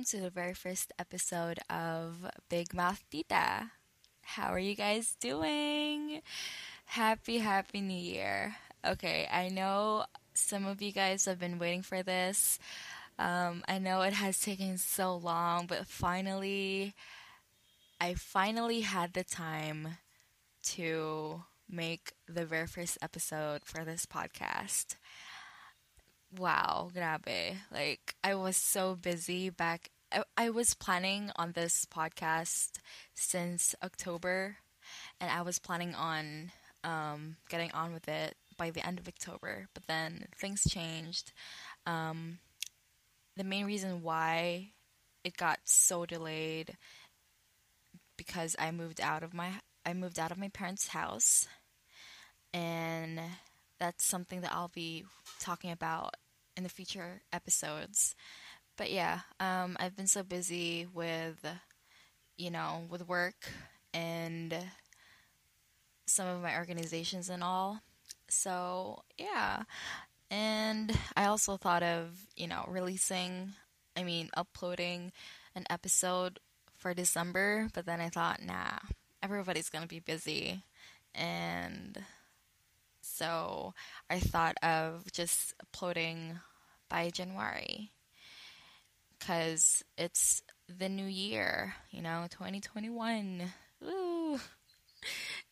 welcome to the very first episode of Big Mouth Tita. How are you guys doing? Happy, happy new year. Okay, I know some of you guys have been waiting for this. Um, I know it has taken so long, but finally, I finally had the time to make the very first episode for this podcast. Wow, grabe. Like, I was so busy back. I, was planning on this podcast since October, and I was planning on um, getting on with it by the end of October. But then things changed. Um, the main reason why it got so delayed because I moved out of my I moved out of my parents' house, and that's something that I'll be talking about in the future episodes. But yeah, um, I've been so busy with, you know, with work and some of my organizations and all. So yeah, and I also thought of, you know, releasing, I mean, uploading an episode for December, but then I thought, nah, everybody's gonna be busy. And so I thought of just uploading by January because it's the new year, you know, 2021. Woo!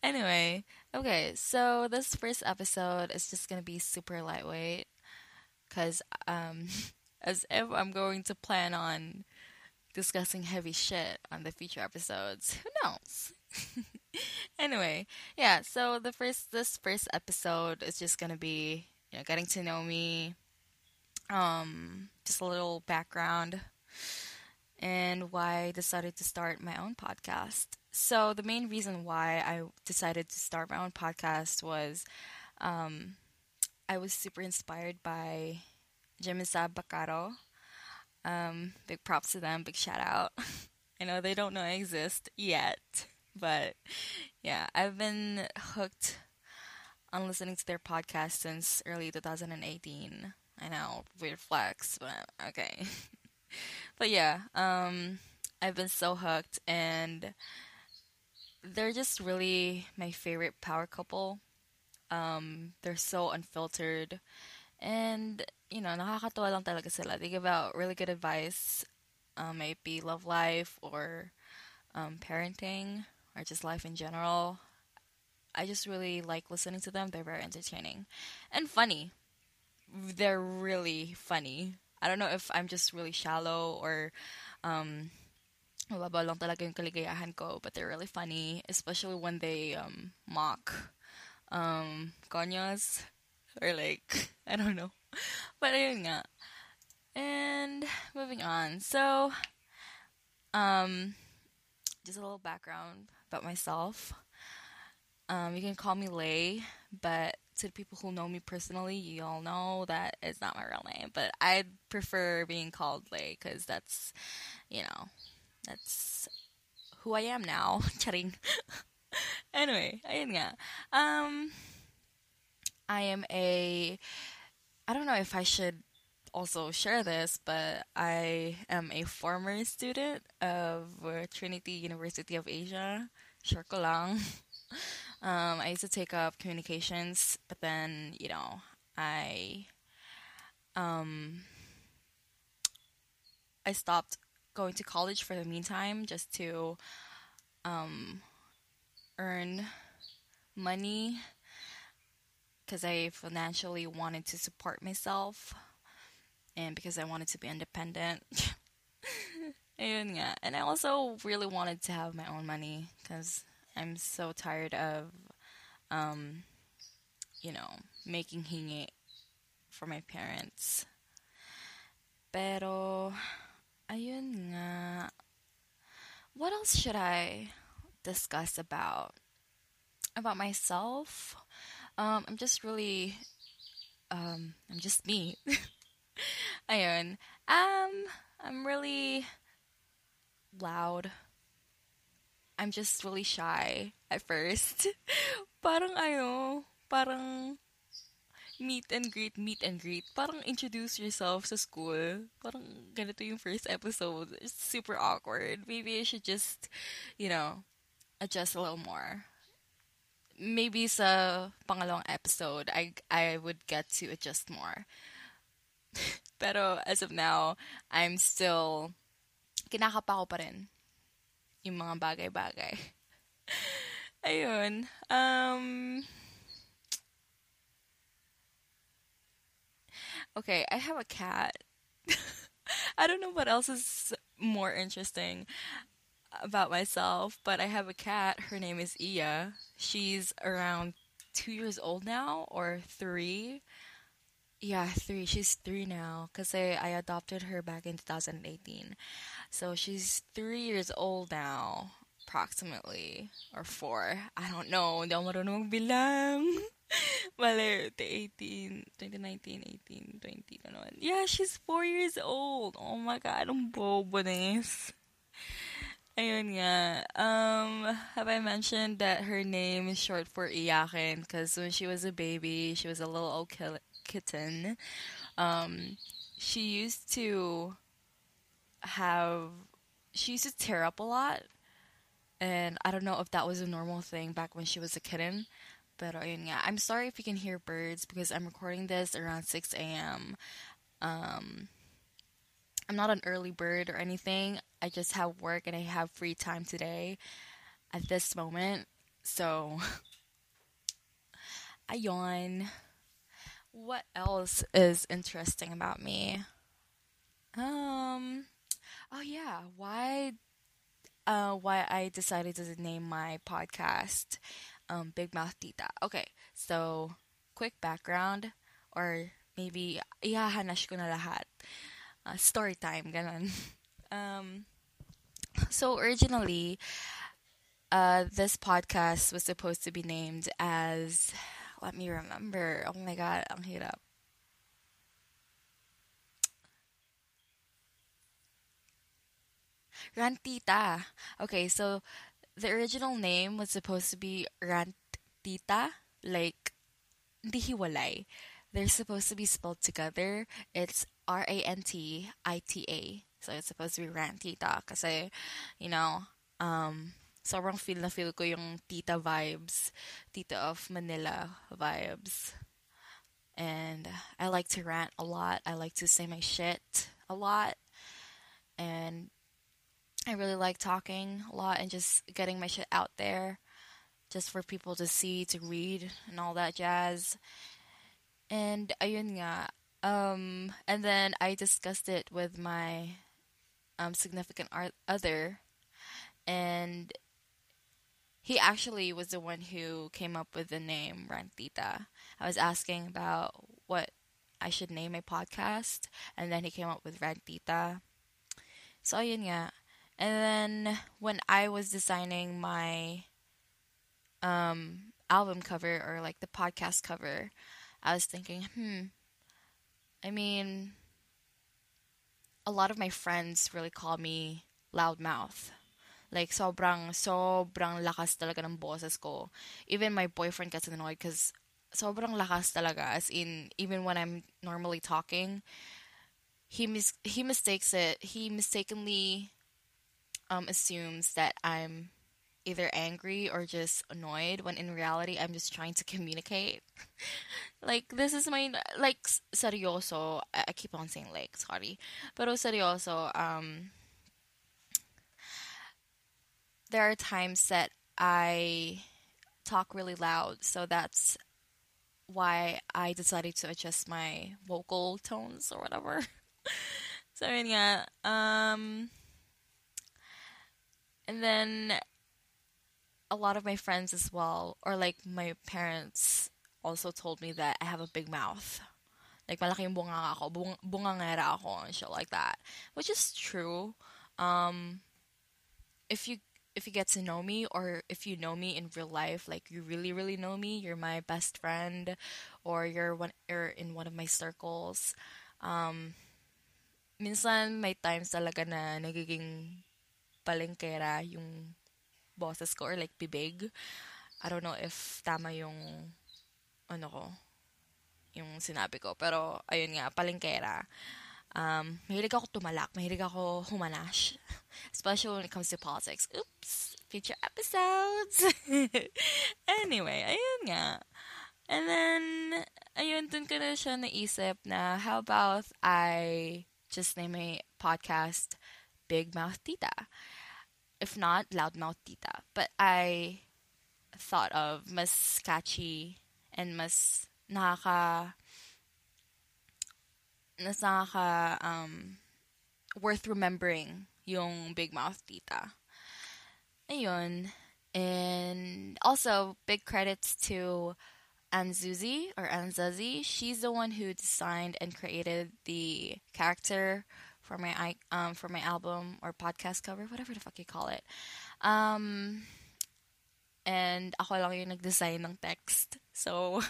Anyway, okay, so this first episode is just gonna be super lightweight because, um, as if I'm going to plan on discussing heavy shit on the future episodes. Who knows? anyway, yeah, so the first this first episode is just gonna be you know getting to know me, um, just a little background, and why I decided to start my own podcast. So the main reason why I decided to start my own podcast was, um, I was super inspired by Jim and Saab Bacarro. Um, big props to them, big shout out. I know they don't know I exist yet, but yeah, I've been hooked on listening to their podcast since early 2018. I know, weird flex, but okay. but yeah, um, I've been so hooked, and they're just really my favorite power couple. Um, they're so unfiltered, and you know, nakakatawa lang talaga sila. They give out really good advice, um, love life or um, parenting or just life in general. I just really like listening to them. They're very entertaining and funny. They're really funny. I don't know if I'm just really shallow or um, lang talaga yung kaligayahan ko, but they're really funny, especially when they um, mock um, or like, I don't know. But ayun nga. And moving on. So, um, just a little background about myself. Um, you can call me Lay, but to the people who know me personally, you all know that it's not my real name. But I prefer being called Lay because that's, you know, that's who I am now. Chatting. anyway, ayun nga. Um, I am a. I don't know if I should also share this, but I am a former student of Trinity University of Asia. Sure ko lang. Um, I used to take up communications, but then you know I um, I stopped going to college for the meantime just to um, earn money because I financially wanted to support myself and because I wanted to be independent. Ayun nga. And I also really wanted to have my own money because I'm so tired of, um, you know, making hingi for my parents. Pero, ayun nga. What else should I discuss about? About myself? Um, I'm just really, um, I'm just me. ayun. Um, I'm really loud. I'm just really shy at first. parang ayo, parang meet and greet, meet and greet. Parang introduce yourself sa school. Parang ganito yung first episode. It's super awkward. Maybe I should just, you know, adjust a little more. Maybe sa pangalawang episode, I, I would get to adjust more. Pero as of now, I'm still, kinakapa ko pa rin yung mga bagay-bagay. Ayun. Um, okay, I have a cat. I don't know what else is more interesting about myself, but I have a cat. Her name is Iya. She's around two years old now, or three. Yeah, three. She's three now because I, I adopted her back in 2018. So she's three years old now, approximately. Or four. I don't know. Hindi ako marunong magbilang. Mali, 18, 2019, 18, 20, ganun. Yeah, she's four years old. Oh my God, ang bobo. Ayun nga. Um, have I mentioned that her name is short for Iyakin? Because when she was a baby, she was a little old kitten. Um, she used to have, she used to tear up a lot. And I don't know if that was a normal thing back when she was a kitten. But ayun nga. I'm sorry if you can hear birds because I'm recording this around 6 a.m. Um, I'm not an early bird or anything. I just have work and I have free time today at this moment. So, ayun. What else is interesting about me? Um, oh yeah, why, uh, why I decided to name my podcast, um, Big Mouth Tita. Okay, so quick background, or maybe ihahanash ko na lahat. Uh, story time, ganun. Um, so originally, uh, this podcast was supposed to be named as let me remember. Oh my god, ang hirap. Rantita. Okay, so the original name was supposed to be Rantita, like hindi hiwalay. They're supposed to be spelled together. It's R A N T I T A. So it's supposed to be Rantita kasi you know, um sobrang feel na feel ko yung tita vibes, tita of Manila vibes. And I like to rant a lot. I like to say my shit a lot. And I really like talking a lot and just getting my shit out there just for people to see, to read and all that jazz. And ayun nga, um, and then I discussed it with my um, significant other, and he actually was the one who came up with the name Rantita. I was asking about what I should name my podcast, and then he came up with Rantita. So yun. And then when I was designing my um, album cover or like the podcast cover, I was thinking, hmm, I mean, a lot of my friends really call me loudmouth. Like, sobrang, sobrang lakas talaga ng boses ko. Even my boyfriend gets annoyed because sobrang lakas talaga. As in, even when I'm normally talking, he mis- he mistakes it. He mistakenly um, assumes that I'm either angry or just annoyed when in reality I'm just trying to communicate. like this is my like seryoso. I keep on saying like sorry, pero seryoso. Um, there are times that I talk really loud, so that's why I decided to adjust my vocal tones or whatever. so yeah, um, and then a lot of my friends as well, or like my parents, also told me that I have a big mouth. Like malaki yung bunga ako, bung ako and shit like that, which is true. Um, if you if you get to know me or if you know me in real life, like you really really know me, you're my best friend, or you're one you're in one of my circles. Um, minsan may times talaga na nagiging palengkera yung bosses ko or like bibig. I don't know if tama yung ano ko. yung sinabi ko. Pero, ayun nga, palengkera. Um, mahilig ako tumalak. Mahilig ako humanash. Especially when it comes to politics. Oops! Future episodes! anyway, ayun nga. And then, ayun, dun ko na siya naisip na how about I just name my podcast Big Mouth Tita. If not, Loudmouth Tita. But I thought of mas catchy and mas nakaka mas nakaka um, worth remembering yung Big Mouth Tita. Ayun. And also, big credits to Anzuzi or Anzazi. She's the one who designed and created the character for my um for my album or podcast cover, whatever the fuck you call it. Um, and ako lang yung nag-design ng text. So,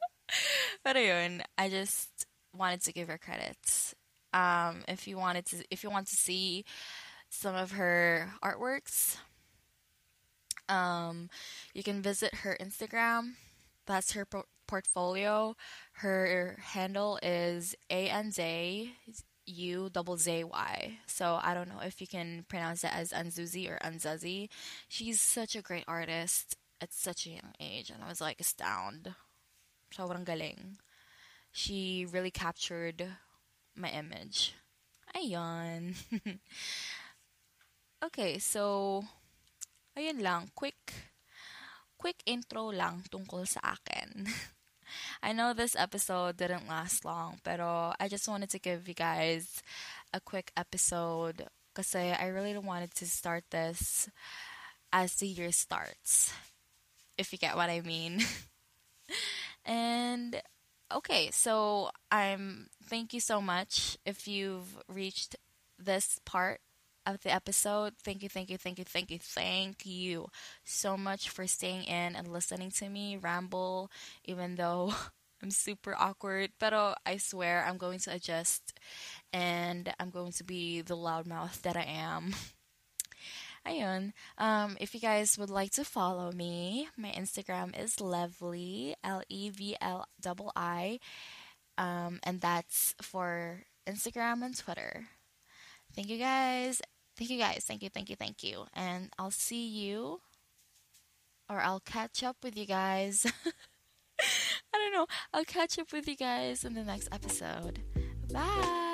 pero yun, I just wanted to give her credits. Um, if you wanted to, if you want to see some of her artworks, um, you can visit her Instagram. That's her po- portfolio. Her handle is A N Z U double Z Y. So I don't know if you can pronounce it as Anzuzi or Anzazi. She's such a great artist at such a young age, and I was like astounded. Sobrang. She really captured my image. Ayon. okay, so ayun lang, quick quick intro lang tungkol sa akin. I know this episode didn't last long, pero I just wanted to give you guys a quick episode kasi I really wanted to start this as the year starts. If you get what I mean. and okay, so I'm thank you so much if you've reached this part of the episode. Thank you, thank you, thank you, thank you, thank you so much for staying in and listening to me ramble, even though I'm super awkward. But I swear I'm going to adjust and I'm going to be the loudmouth that I am. Um, if you guys would like to follow me, my Instagram is Levli, L E V L I, um, and that's for Instagram and Twitter. Thank you guys. Thank you guys. Thank you, thank you, thank you. And I'll see you or I'll catch up with you guys. I don't know. I'll catch up with you guys in the next episode. Bye.